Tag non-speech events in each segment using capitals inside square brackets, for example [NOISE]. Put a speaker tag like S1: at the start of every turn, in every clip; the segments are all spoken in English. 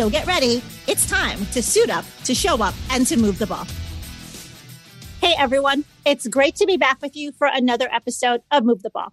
S1: So get ready. It's time to suit up, to show up, and to move the ball. Hey, everyone. It's great to be back with you for another episode of Move the Ball.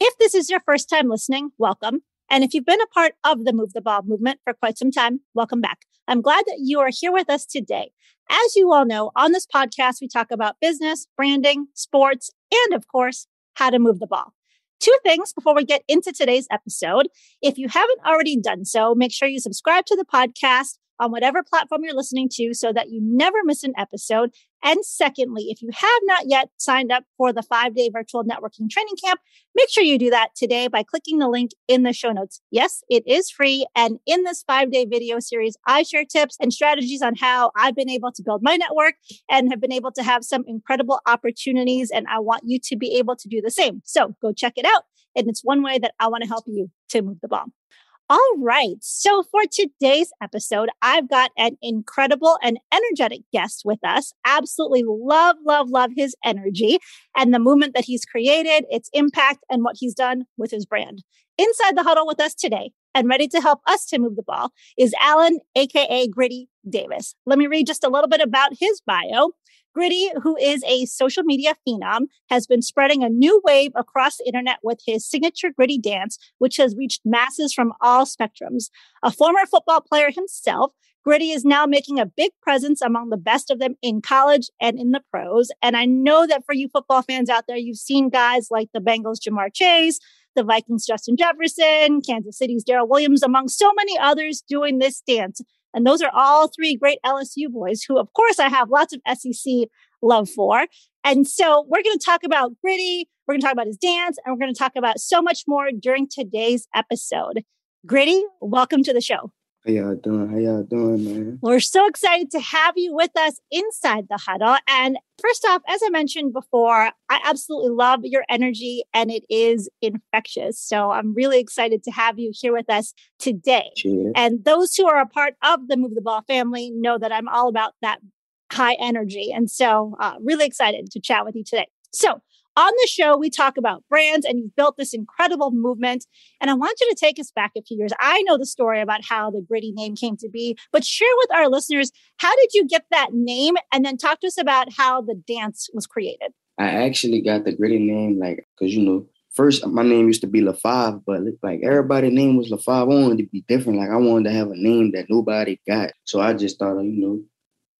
S1: If this is your first time listening, welcome. And if you've been a part of the Move the Ball movement for quite some time, welcome back. I'm glad that you are here with us today. As you all know, on this podcast, we talk about business, branding, sports, and of course, how to move the ball. Two things before we get into today's episode. If you haven't already done so, make sure you subscribe to the podcast on whatever platform you're listening to so that you never miss an episode. And secondly, if you have not yet signed up for the five day virtual networking training camp, make sure you do that today by clicking the link in the show notes. Yes, it is free. And in this five day video series, I share tips and strategies on how I've been able to build my network and have been able to have some incredible opportunities. And I want you to be able to do the same. So go check it out. And it's one way that I want to help you to move the ball. All right. So for today's episode, I've got an incredible and energetic guest with us. Absolutely love, love, love his energy and the movement that he's created, its impact, and what he's done with his brand. Inside the huddle with us today and ready to help us to move the ball is Allen, AKA Griddy Davis. Let me read just a little bit about his bio. Griddy, who is a social media phenom, has been spreading a new wave across the internet with his signature Griddy dance, which has reached masses from all spectrums. A former football player himself, Griddy is now making a big presence among the best of them in college and in the pros. And I know that for you football fans out there, you've seen guys like the Bengals' Ja'Marr Chase, the Vikings' Justin Jefferson, Kansas City's Daryl Williams, among so many others doing this dance. And those are all three great LSU boys who, of course, I have lots of SEC love for. And so we're going to talk about Griddy. We're going to talk about his dance and we're going to talk about so much more during today's episode. Griddy, welcome to the show.
S2: How y'all doing? How y'all doing, man?
S1: We're so excited to have you with us inside the huddle. And first off, as I mentioned before, I absolutely love your energy and it is infectious. So I'm really excited to have you here with us today.
S2: Cheers.
S1: And those who are a part of the Move the Ball family know that I'm all about that high energy. And so, uh, really excited to chat with you today. So, on the show, we talk about brands and you've built this incredible movement. And I want you to take us back a few years. I know the story about how the Griddy name came to be, but share with our listeners how did you get that name? And then talk to us about how the dance was created.
S2: I actually got the Griddy name, like, because, you know, first my name used to be LaFave, but like everybody's name was LaFave. I wanted to be different. Like, I wanted to have a name that nobody got. So I just thought, you know,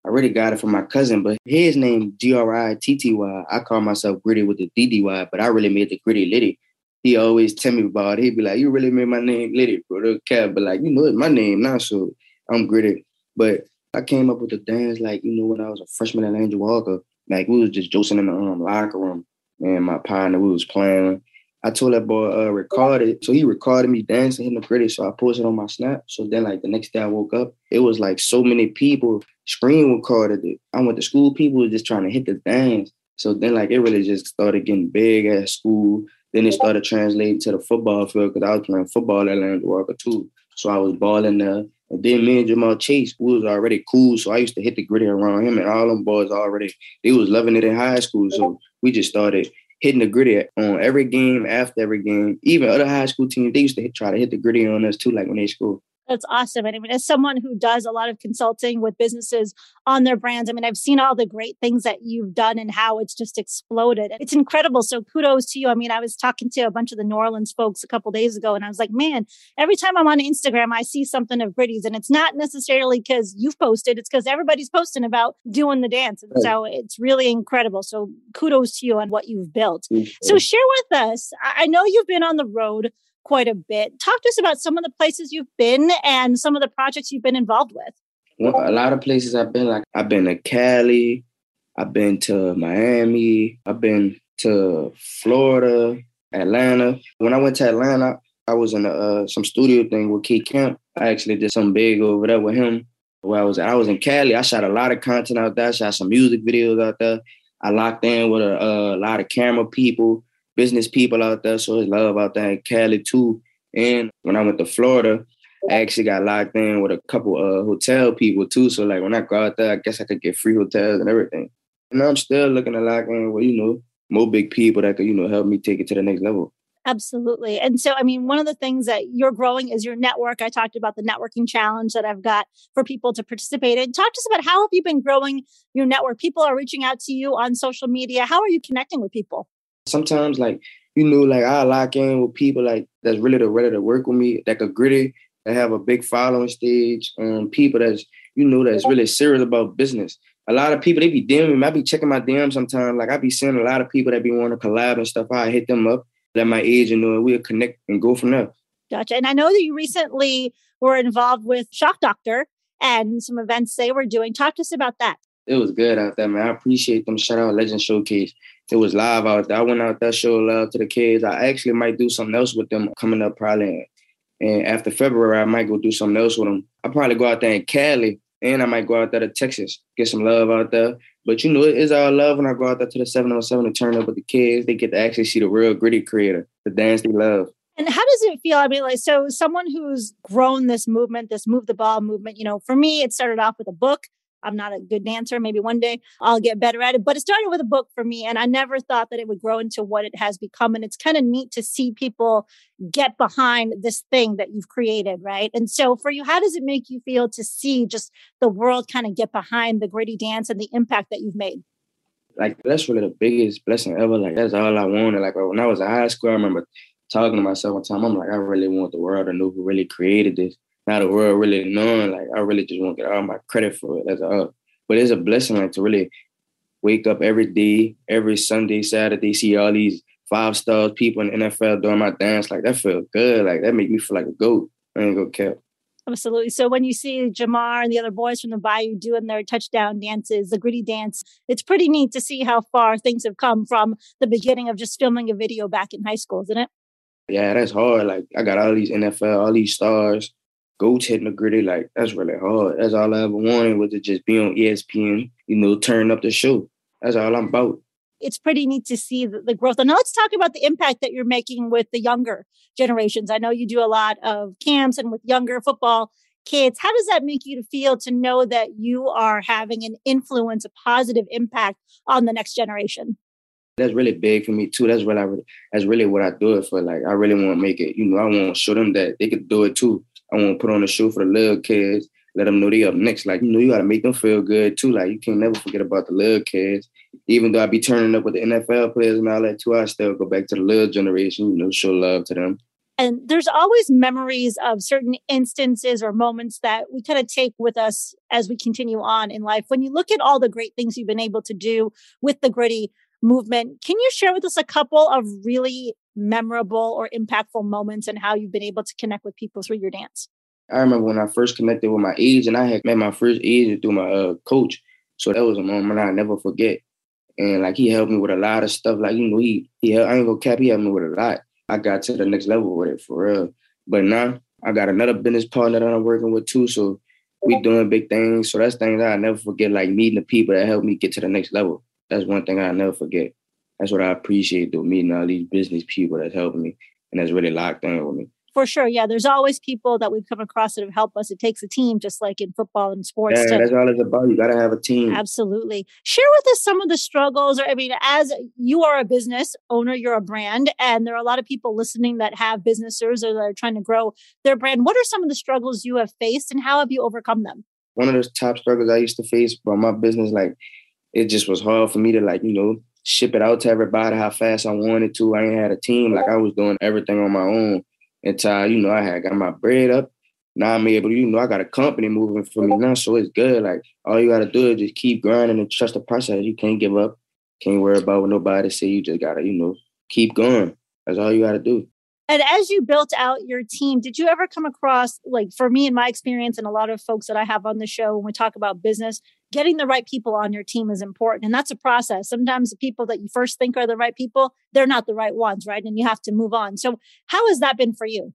S2: I really got it from my cousin, but his name G R I T T Y. I call myself Griddy with the D D Y, but I really made the Griddy Liddy. He always tell me about it. He'd be like, "You really made my name Liddy, bro." The cat, but like, you know, it's my name now, so I'm Griddy. But I came up with the dance like you know when I was a freshman at Angel Walker. Like we was just joking in the um, locker room, and my partner we was playing. I told that boy uh record it. So he recorded me dancing, hitting the griddy. So I posted on my snap. So then like the next day I woke up, it was like so many people screen recorded it. I went to school, people were just trying to hit the dance. So then like it really just started getting big at school. Then it started translating to the football field because I was playing football at Landry Walker too. So I was balling there. And then me and Ja'Marr Chase, we was already cool. So I used to hit the griddy around him and all them boys already, they was loving it in high school. So we just started hitting the griddy on every game, after every game. Even other high school teams, they used to hit, try to hit the griddy on us too, like when they school.
S1: That's awesome. And I mean, as someone who does a lot of consulting with businesses on their brands, I mean, I've seen all the great things that you've done and how it's just exploded. It's incredible. So kudos to you. I mean, I was talking to a bunch of the New Orleans folks a couple days ago and I was like, man, every time I'm on Instagram, I see something of Griddy's and it's not necessarily because you've posted, it's because everybody's posting about doing the dance. And so it's really incredible. So kudos to you on what you've built. So share with us. I know you've been on the road quite a bit. Talk to us about some of the places you've been and some of the projects you've been involved with.
S2: Well, a lot of places I've been, like I've been to Cali, I've been to Miami, I've been to Florida, Atlanta. When I went to Atlanta, I was in a, uh, some studio thing with Key Camp. I actually did some big over there with him. where I was I was in Cali. I shot a lot of content out there. I shot some music videos out there. I locked in with a, a lot of camera people, business people out there. So it's love out there in Cali too. And when I went to Florida, I actually got locked in with a couple of hotel people too. So like when I go out there, I guess I could get free hotels and everything. And I'm still looking to lock in with, you know, more big people that could, you know, help me take it to the next level.
S1: Absolutely. And so, I mean, one of the things that you're growing is your network. I talked about the networking challenge that I've got for people to participate in. Talk to us about how have you been growing your network? People are reaching out to you on social media. How are you connecting with people?
S2: Sometimes, like, you know, like I lock in with people like that's really the ready to work with me, that could griddy, that have a big following stage, um, people that's, you know, that's really serious about business. A lot of people, they be DMing me. I be checking my DM sometimes. Like I be seeing a lot of people that be wanting to collab and stuff. I hit them up let my agent know and we'll connect and go from there.
S1: Gotcha. And I know that you recently were involved with Shock Doctor and some events they were doing. Talk to us about that.
S2: It was good out there, man. I appreciate them. Shout out Legend Showcase. It was live out there. I went out there, show love to the kids. I actually might do something else with them coming up probably. And after February, I might go do something else with them. I probably go out there in Cali and I might go out there to Texas, get some love out there. But you know, it's our love when I go out there to the 707 and turn up with the kids. They get to actually see the real griddy creator, the dance they love.
S1: And how does it feel? I mean, like, so someone who's grown this movement, this move the ball movement, you know, for me, it started off with a book. I'm not a good dancer. Maybe one day I'll get better at it. But it started with a book for me. And I never thought that it would grow into what it has become. And it's kind of neat to see people get behind this thing that you've created. Right. And so for you, how does it make you feel to see just the world kind of get behind the griddy dance and the impact that you've made?
S2: Like, that's really the biggest blessing ever. Like, that's all I wanted. Like, when I was in high school, I remember talking to myself one time. I'm like, I really want the world to know who really created this now the world really knowing, like I really just want to get all my credit for it as a uh, but it's a blessing like to really wake up every day, every Sunday, Saturday, see all these five stars people in the NFL doing my dance. Like that feel good. Like that make me feel like a goat. I ain't gonna care.
S1: Absolutely. So when you see Ja'Marr and the other boys from the Bayou doing their touchdown dances, the griddy dance, it's pretty neat to see how far things have come from the beginning of just filming a video back in high school, isn't it?
S2: Yeah, that's hard. Like I got all these NFL, all these stars the griddy, like that's really hard. That's all I ever wanted was to just be on ESPN, you know, turn up the show. That's all I'm about.
S1: It's pretty neat to see the, the growth. And now let's talk about the impact that you're making with the younger generations. I know you do a lot of camps and with younger football kids. How does that make you to feel to know that you are having an influence, a positive impact on the next generation?
S2: That's really big for me too. That's what I that's really what I do it for. Like I really want to make it. You know, I want to show them that they could do it too. I want to put on a show for the little kids, let them know they up next. Like, you know, you got to make them feel good too. Like, you can't never forget about the little kids. Even though I be turning up with the NFL players and all that too, I still go back to the little generation, you know, show love to them.
S1: And there's always memories of certain instances or moments that we kind of take with us as we continue on in life. When you look at all the great things you've been able to do with the griddy movement, can you share with us a couple of really memorable or impactful moments and how you've been able to connect with people through your dance?
S2: I remember when I first connected with my agent, I had met my first agent through my uh, coach. So that was a moment I'll never forget. And like he helped me with a lot of stuff. Like, you know, he, he helped, I ain't gonna cap, he helped me with a lot. I got to the next level with it for real. But now I got another business partner that I'm working with too. So we doing big things. So that's things I'll never forget, like meeting the people that helped me get to the next level. That's one thing I'll never forget that's what I appreciate though, meeting all these business people that's helping me and that's really locked in with me.
S1: For sure. Yeah. There's always people that we've come across that have helped us. It takes a team, just like in football and sports.
S2: Yeah, to, that's all it's about. You got to have a team.
S1: Absolutely. Share with us some of the struggles, or I mean, as you are a business owner, you're a brand, and there are a lot of people listening that have businesses or that are trying to grow their brand. What are some of the struggles you have faced and how have you overcome them?
S2: One of the top struggles I used to face from my business, like it just was hard for me to like, you know, ship it out to everybody how fast I wanted to. I ain't had a team. Like I was doing everything on my own until, you know, I had got my bread up. Now I'm able to, you know, I got a company moving for me now. So it's good. Like all you gotta do is just keep grinding and trust the process. You can't give up. Can't worry about what nobody say. You just gotta, you know, keep going. That's all you gotta do.
S1: And as you built out your team, did you ever come across, like for me in my experience, and a lot of folks that I have on the show when we talk about business, getting the right people on your team is important. And that's a process. Sometimes the people that you first think are the right people, they're not the right ones, right? And you have to move on. So, how has that been for you?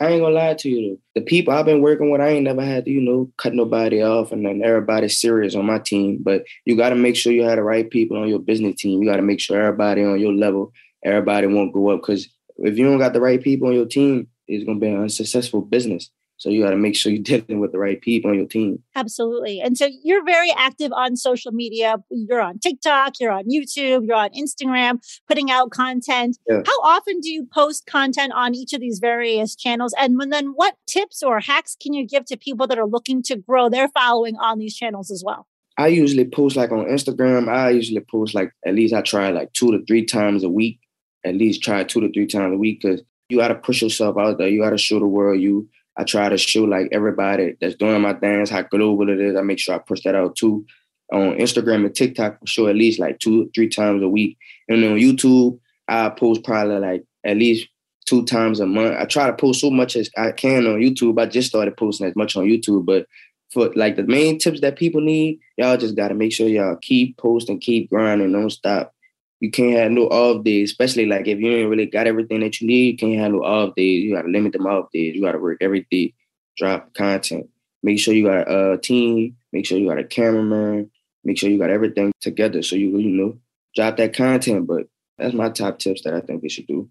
S2: I ain't gonna lie to you. The people I've been working with, I ain't never had to, you know, cut nobody off and then everybody's serious on my team. But you gotta make sure you have the right people on your business team. You gotta make sure everybody on your level, everybody won't go up. Cause if you don't got the right people on your team, it's gonna be an unsuccessful business. So you got to make sure you're [LAUGHS] dealing with the right people on your team.
S1: Absolutely. And so you're very active on social media. You're on TikTok, you're on YouTube, you're on Instagram, putting out content. Yeah. How often do you post content on each of these various channels? And then what tips or hacks can you give to people that are looking to grow their following on these channels as well?
S2: I usually post like on Instagram. I usually post like at least I try like two to three times a week. At least try two to three times a week because you got to push yourself out there. You got to show the world you I try to show like everybody that's doing my things how global it is. I make sure I push that out too on Instagram and TikTok for sure at least like two, three times a week. And then on YouTube, I post probably like at least two times a month. I try to post so much as I can on YouTube. I just started posting as much on YouTube, but for like the main tips that people need, y'all just gotta make sure y'all keep posting, keep grinding, don't stop you can't no off days, especially like if you ain't really got everything that you need, you can't no off days. You gotta limit them off days. You gotta work every day, drop content. Make sure you got a team, make sure you got a cameraman, make sure you got everything together so you you know drop that content. But that's my top tips that I think they should do.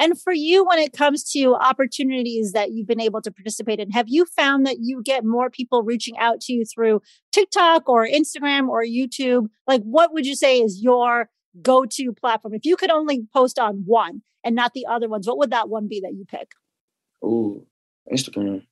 S1: And for you, when it comes to opportunities that you've been able to participate in, have you found that you get more people reaching out to you through TikTok or Instagram or YouTube? Like, what would you say is your go to platform? If you could only post on one and not the other ones, what would that one be that you pick?
S2: Oh, Instagram.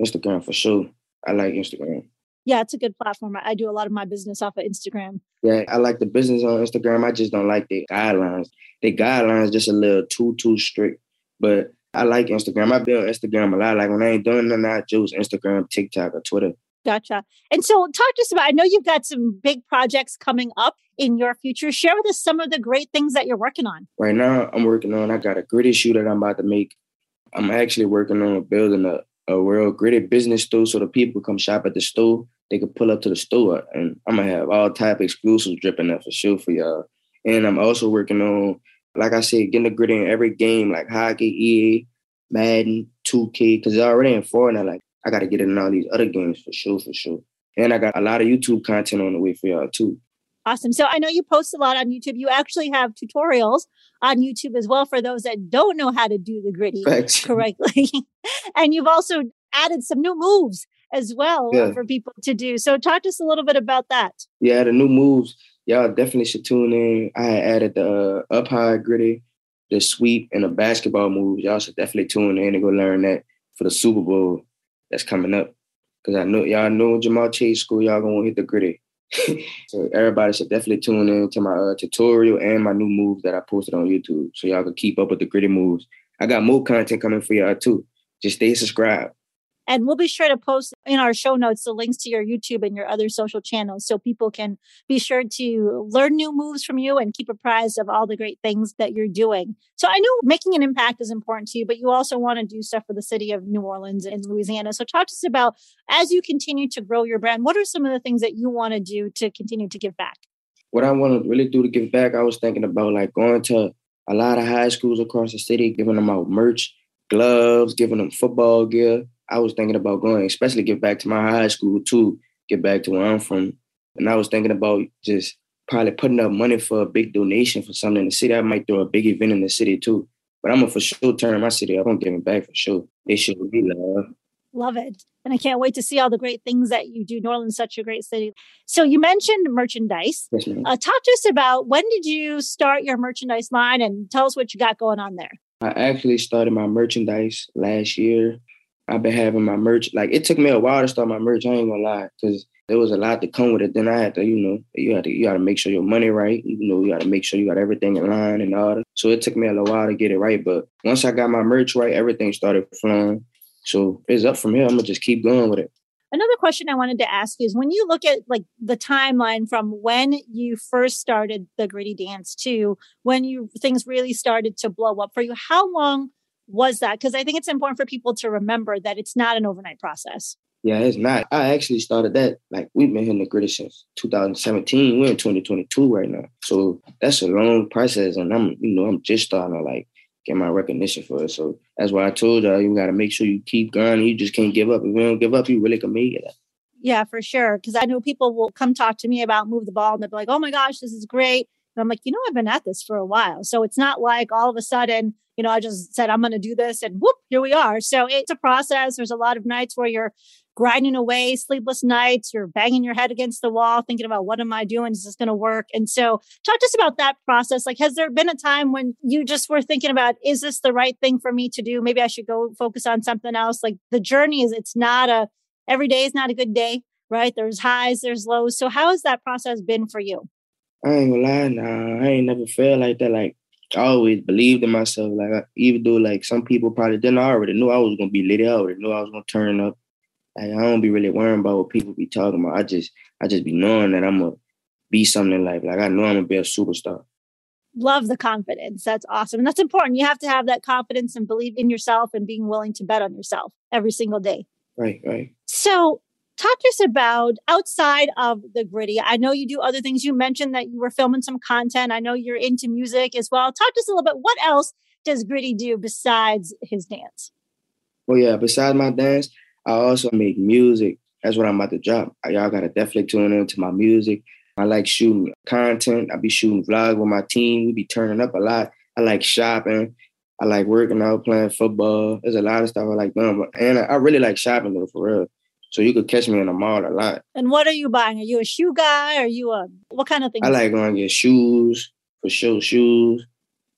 S2: Instagram for sure. I like Instagram.
S1: Yeah, it's a good platform. I do a lot of my business off of Instagram.
S2: Yeah, I like the business on Instagram. I just don't like the guidelines. The guidelines just a little too too strict. But I like Instagram. I've been on Instagram a lot. Like when I ain't doing nothing, I choose Instagram, TikTok, or Twitter.
S1: Gotcha. And so, talk to us about. I know you've got some big projects coming up in your future. Share with us some of the great things that you're working on.
S2: Right now, I'm working on. I got a griddy shoe that I'm about to make. I'm actually working on building a a real griddy business store so the people come shop at the store. They can pull up to the store, and I'm gonna have all type exclusives dripping up for sure for y'all. And I'm also working on, like I said, getting the griddy in every game, like hockey, EA, Madden, 2K, because they're already in Fortnite. Like I got to get in all these other games for sure, for sure. And I got a lot of YouTube content on the way for y'all too.
S1: Awesome. So I know you post a lot on YouTube. You actually have tutorials on YouTube as well for those that don't know how to do the griddy Thanks. [LAUGHS] correctly. and you've also added some new moves as well yeah. for people to do. So talk to us a little bit about that.
S2: Yeah, the new moves. Y'all definitely should tune in. I added the uh, up high griddy, the sweep, and the basketball moves. Y'all should definitely tune in and go learn that for the Super Bowl that's coming up. Cause I know y'all know Ja'Marr Chase school, y'all gonna hit the griddy. [LAUGHS] so everybody should definitely tune in to my uh, tutorial and my new moves that I posted on YouTube, so y'all can keep up with the griddy moves. I got more content coming for y'all too. Just stay subscribed.
S1: And we'll be sure to post in our show notes the links to your YouTube and your other social channels so people can be sure to learn new moves from you and keep apprised of all the great things that you're doing. So I know making an impact is important to you, but you also want to do stuff for the city of New Orleans and Louisiana. So talk to us about as you continue to grow your brand, what are some of the things that you want to do to continue to give back?
S2: What I want to really do to give back, I was thinking about like going to a lot of high schools across the city, giving them out merch, gloves, giving them football gear, I was thinking about going, especially get back to my high school too, get back to where I'm from. And I was thinking about just probably putting up money for a big donation for something in the city. I might throw a big event in the city too. But I'm gonna for sure turn my city up. I'm giving back for sure. They should be love.
S1: Love it. And I can't wait to see all the great things that you do. New Orleans such a great city. So you mentioned merchandise. Yes, uh, talk to us about when did you start your merchandise line and tell us what you got going on there.
S2: I actually started my merchandise last year. I've been having my merch. Like it took me a while to start my merch. I ain't gonna lie, because there was a lot to come with it. Then I had to, you know, you had to, you got to make sure your money right. You know, you got to make sure you got everything in line and all that. So it took me a little while to get it right. But once I got my merch right, everything started flowing. So it's up from here. I'm gonna just keep going with it.
S1: Another question I wanted to ask you is when you look at like the timeline from when you first started the griddy dance to when you things really started to blow up for you, how long was that? Because I think it's important for people to remember that it's not an overnight process.
S2: Yeah, it's not. I actually started that. Like we've been hitting the griddy since 2017. We're in 2022 right now, so that's a long process. And I'm, you know, I'm just starting to like get my recognition for it. So that's why I told y'all you gotta make sure you keep going. You just can't give up. If you don't give up, you really can make it.
S1: Yeah, for sure. Because I know people will come talk to me about move the ball and they'll be like, oh my gosh, this is great. And I'm like, you know, I've been at this for a while. So it's not like all of a sudden, you know, I just said, I'm going to do this and whoop, here we are. So it's a process. There's a lot of nights where you're grinding away, sleepless nights, you're banging your head against the wall, thinking about what am I doing? Is this going to work? And so talk to us about that process. Like, has there been a time when you just were thinking about, is this the right thing for me to do? Maybe I should go focus on something else. Like the journey is, it's not a, every day is not a good day, right? There's highs, there's lows. So how has that process been for you?
S2: I ain't gonna lie, nah, I ain't never felt like that. Like I always believed in myself. Like I, even though like some people probably didn't, I already knew I was gonna be lit. I already knew I was gonna turn up. Like I don't be really worrying about what people be talking about. I just I just be knowing that I'm gonna be something in life. Like I know I'm gonna be a superstar.
S1: Love the confidence. That's awesome. And that's important. You have to have that confidence and believe in yourself and being willing to bet on yourself every single day.
S2: Right, right.
S1: So talk to us about outside of the griddy. I know you do other things. You mentioned that you were filming some content. I know you're into music as well. Talk to us a little bit. What else does Griddy do besides his dance?
S2: Well, yeah, besides my dance, I also make music. That's what I'm about to drop. Y'all gotta definitely tune into my music. I like shooting content. I be shooting vlogs with my team. We be turning up a lot. I like shopping. I like working out, playing football. There's a lot of stuff I like doing. And I really like shopping though, for real. So you could catch me in the mall a lot.
S1: And what are you buying? Are you a shoe guy? Are you a what kind of thing?
S2: I like going to get shoes for sure, shoes,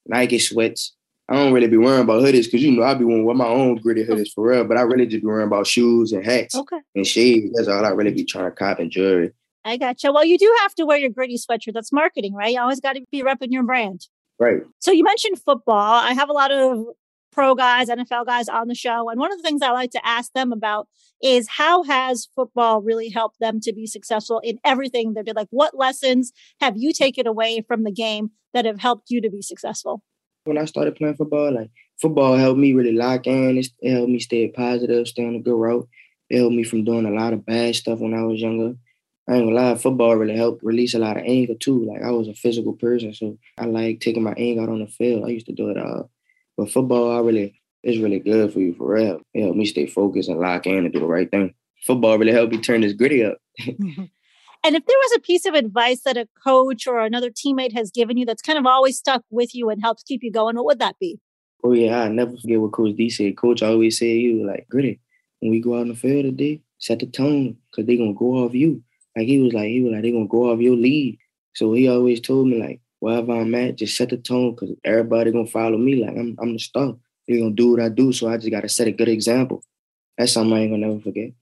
S2: Nike sweats. I don't really be worrying about hoodies because you know I be wearing with my own griddy oh. hoodies for real. But I really just be worrying about shoes and hats
S1: okay.
S2: and shades. That's all I really be trying to cop and jewelry.
S1: I gotcha. Well, you do have to wear your griddy sweatshirt. That's marketing, right? You always got to be repping your brand.
S2: Right.
S1: So you mentioned football. I have a lot of pro guys, NFL guys on the show. And one of the things I like to ask them about is how has football really helped them to be successful in everything they did? Like, what lessons have you taken away from the game that have helped you to be successful?
S2: When I started playing football, like football helped me really lock in. It helped me stay positive, stay on a good route. It helped me from doing a lot of bad stuff when I was younger. I ain't gonna lie, football really helped release a lot of anger too. Like I was a physical person, so I like taking my anger out on the field. I used to do it all. But football, I really, it's really good for you for real. It helped me stay focused and lock in and do the right thing. Football really helped me turn this griddy up. [LAUGHS] [LAUGHS]
S1: And if there was a piece of advice that a coach or another teammate has given you that's kind of always stuck with you and helps keep you going, what would that be?
S2: Oh yeah, I never forget what Coach D said. Coach always said, "You like griddy. When we go out on the field today, set the tone because they gonna go off you." Like he was like, he was like, they gonna go off your lead. So he always told me like, wherever I'm at, just set the tone because everybody gonna follow me. Like I'm, I'm the star. They're gonna do what I do, so I just gotta set a good example. That's something I ain't gonna never forget.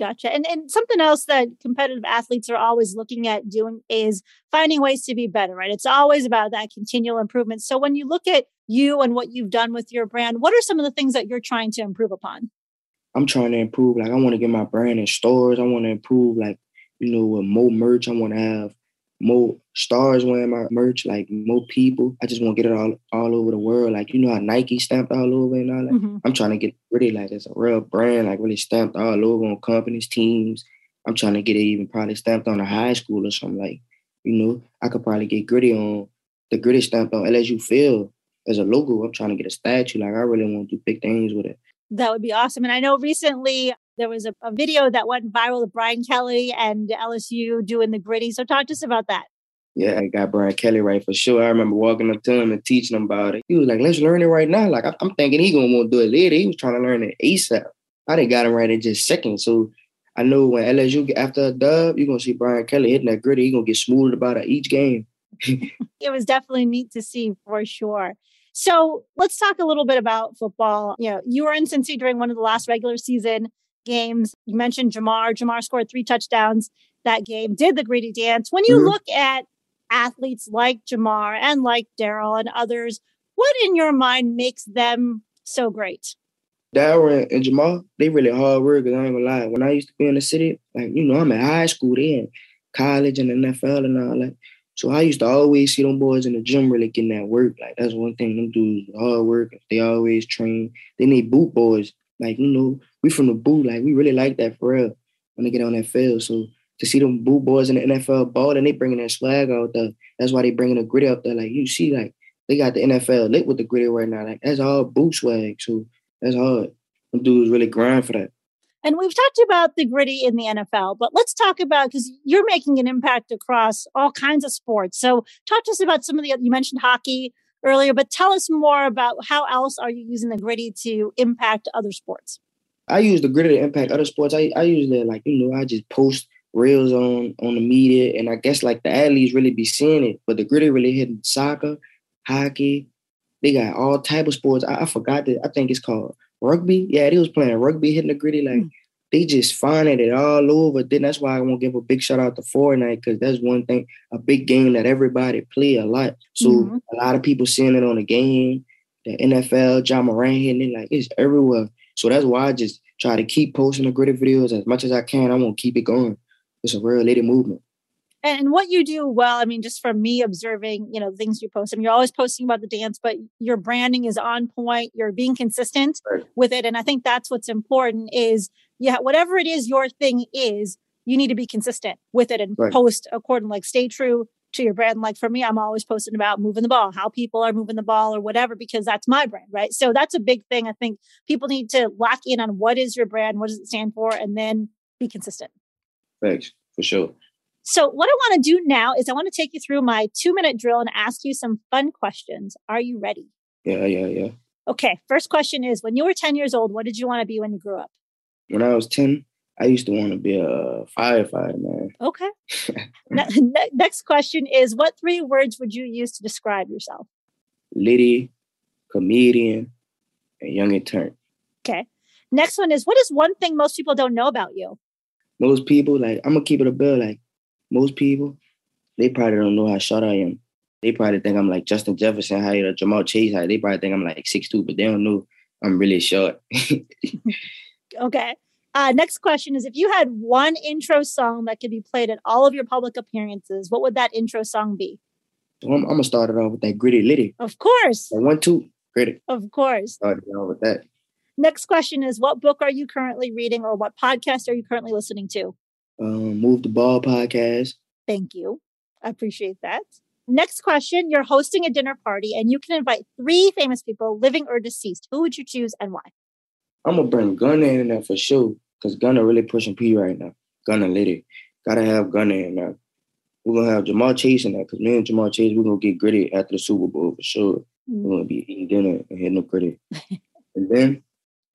S1: Gotcha. And and something else that competitive athletes are always looking at doing is finding ways to be better, right? It's always about that continual improvement. So when you look at you and what you've done with your brand, what are some of the things that you're trying to improve upon?
S2: I'm trying to improve. Like I want to get my brand in stores. I want to improve like, you know, with more merch. I want to have more stars wearing my merch, like more people. I just want to get it all all over the world. Like you know how Nike stamped all over and all that. Mm-hmm. I'm trying to get really like it's a real brand, like really stamped all over on companies, teams. I'm trying to get it even probably stamped on a high school or something like. You know, I could probably get griddy on the griddy stamped on LSU Field as a logo. I'm trying to get a statue. Like I really want to do big things with it.
S1: That would be awesome. And I know recently there was a, a video that went viral with Brian Kelly and LSU doing the griddy. So talk to us about that.
S2: Yeah, I got Brian Kelly right for sure. I remember walking up to him and teaching him about it. He was like, let's learn it right now. Like, I'm thinking he going to want to do it later. He was trying to learn it ASAP. I didn't got him right in just seconds. So I know when LSU get after a dub, you're going to see Brian Kelly hitting that griddy. He's going to get smoothed about it each game. [LAUGHS]
S1: it was definitely neat to see for sure. So let's talk a little bit about football. You know, you were in Cincy during one of the last regular season games. You mentioned Ja'Marr. Ja'Marr scored three touchdowns that game, did the greedy dance. When you mm-hmm. look at athletes like Ja'Marr and like Daryl and others, what in your mind makes them so great?
S2: Daryl and Ja'Marr, they really hard workers. I ain't gonna lie. When I used to be in the city, like you know, I'm at high school, they in college and NFL and all that. So I used to always see them boys in the gym really getting that work. Like that's one thing. Them dudes hard work. They always train. They need boot boys. Like you know, we from the boot. Like we really like that for real when they get on that field. So to see them boot boys in the NFL ball and they bringing that swag out there. That's why they bringing the grit up there. Like you see, like they got the NFL lit with the griddy right now. Like that's all boot swag. So that's hard. Them dudes really grind for that.
S1: And we've talked about the griddy in the NFL, but let's talk about because you're making an impact across all kinds of sports. So talk to us about some of the you mentioned hockey earlier, but tell us more about how else are you using the griddy to impact other sports?
S2: I use the griddy to impact other sports. I, I usually like, you know, I just post reels on on the media and I guess like the athletes really be seeing it, but the griddy really hitting soccer, hockey. They got all type of sports. I, I forgot that I think it's called rugby. Yeah, they was playing rugby, hitting the gritty. Like mm. they just finding it all over. Then that's why I want to give a big shout out to Fortnite because that's one thing, a big game that everybody play a lot. So mm-hmm. a lot of people seeing it on the game. The NFL, John Moran hitting it like it's everywhere. So that's why I just try to keep posting the griddy videos as much as I can. I want to keep it going. It's a real lady movement
S1: and what you do well i mean just from me observing you know things you post I mean, you're always posting about the dance but your branding is on point you're being consistent right. with it and i think that's what's important is yeah whatever it is your thing is you need to be consistent with it and right. post according like stay true to your brand like for me i'm always posting about moving the ball how people are moving the ball or whatever because that's my brand right so that's a big thing i think people need to lock in on what is your brand what does it stand for and then be consistent
S2: thanks for sure
S1: so, what I want to do now is I want to take you through my two minute drill and ask you some fun questions. Are you ready?
S2: Yeah, yeah, yeah.
S1: Okay. First question is When you were 10 years old, what did you want to be when you grew up?
S2: When I was 10, I used to want to be a firefighter, man.
S1: Okay. [LAUGHS] ne- next question is What three words would you use to describe yourself?
S2: Liddy, comedian, and young and turned.
S1: Okay. Next one is What is one thing most people don't know about you?
S2: Most people, like, I'm going to keep it a bill. Like, most people, they probably don't know how short I am. They probably think I'm like Justin Jefferson height or Ja'Marr Chase height. They probably think I'm like six two, but they don't know I'm really short. [LAUGHS]
S1: okay. Uh, next question is if you had one intro song that could be played at all of your public appearances, what would that intro song be?
S2: I'm, I'm gonna start it off with that griddy litty.
S1: Of course.
S2: Like one, two, griddy.
S1: Of course.
S2: Start it off with that.
S1: Next question is what book are you currently reading or what podcast are you currently listening to?
S2: um, Move the Ball podcast.
S1: Thank you. I appreciate that. Next question You're hosting a dinner party and you can invite three famous people, living or deceased. Who would you choose and why?
S2: I'm to bring Gunna in there for sure because Gunna really pushing P right now. Gunna lit it. Gotta have Gunna in there. We're to have Ja'Marr Chase in there because me and Ja'Marr Chase, we're going to get griddy after the Super Bowl for sure. Mm-hmm. We're going to be eating dinner and hitting up griddy. [LAUGHS] and then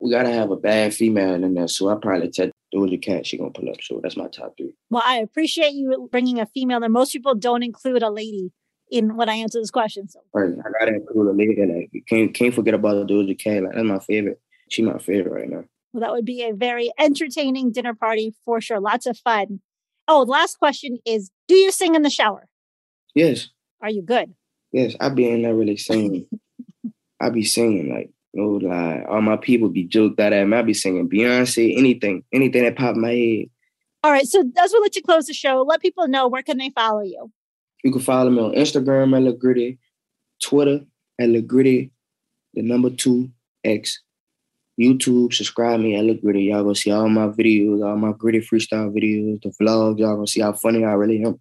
S2: we got to have a bad female in there. So I probably take Doja Cat, she gonna pull up. So that's my top three.
S1: Well, I appreciate you bringing a female there. Most people don't include a lady in when I answer this question. So
S2: right, I gotta include a lady. Like you can't can't forget about Doja Cat. Like that's my favorite. She my favorite right now.
S1: Well, that would be a very entertaining dinner party for sure. Lots of fun. Oh, the last question is: Do you sing in the shower?
S2: Yes.
S1: Are you good?
S2: Yes, I be in there really singing. [LAUGHS] I be singing like no lie. All my people be joked out at me. I be singing Beyonce, anything, anything that pop my head.
S1: All right. So as we let you close the show, let people know where can they follow you?
S2: You can follow me on Instagram at LaGritty, Twitter at LaGritty, the number two X. YouTube, subscribe me I look gritty. Y'all gonna see all my videos, all my griddy freestyle videos, the vlogs. Y'all gonna see how funny I really am.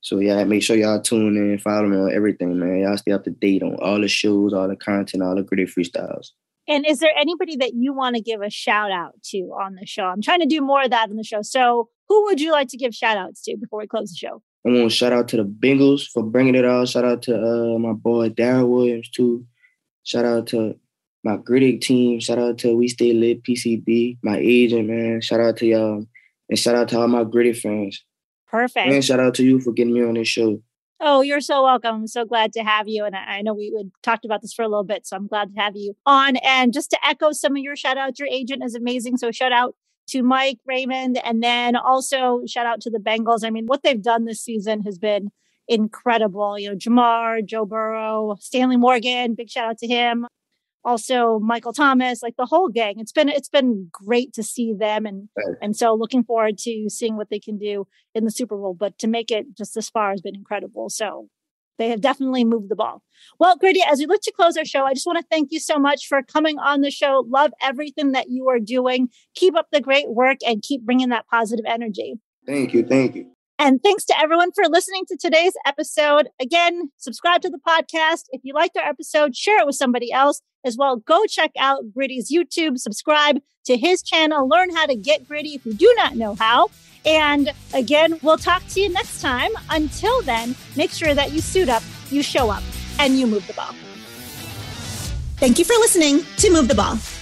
S2: So yeah, make sure y'all tune in, follow me on everything, man. Y'all stay up to date on all the shows, all the content, all the griddy freestyles.
S1: And is there anybody that you want to give a shout out to on the show? I'm trying to do more of that on the show. So who would you like to give shout outs to before we close the show?
S2: I want to shout out to the Bengals for bringing it all. Shout out to uh, my boy Darren Williams too. Shout out to my griddy team. Shout out to We Stay Lit PCB, my agent man. Shout out to y'all, and shout out to all my griddy fans.
S1: Perfect.
S2: And shout out to you for getting me on this show.
S1: Oh, you're so welcome. I'm so glad to have you. And I, know we would talked about this for a little bit, so I'm glad to have you on. And just to echo some of your shout outs, your agent is amazing. So shout out to Mike Raymond, and then also shout out to the Bengals. I mean, what they've done this season has been incredible. You know, Ja'Marr, Joe Burrow, Stanley Morgan, big shout out to him also Michael Thomas, like the whole gang. It's been it's been great to see them and right. and so looking forward to seeing what they can do in the Super Bowl. But to make it just this far has been incredible. So they have definitely moved the ball. Well, Griddy, as we look to close our show, I just want to thank you so much for coming on the show. Love everything that you are doing. Keep up the great work and keep bringing that positive energy.
S2: Thank you. Thank you.
S1: And thanks to everyone for listening to today's episode. Again, subscribe to the podcast. If you liked our episode, share it with somebody else as well. Go check out Griddy's YouTube, subscribe to his channel, learn how to get griddy if you do not know how. And again, we'll talk to you next time. Until then, make sure that you suit up, you show up, and you move the ball. Thank you for listening to Move the Ball.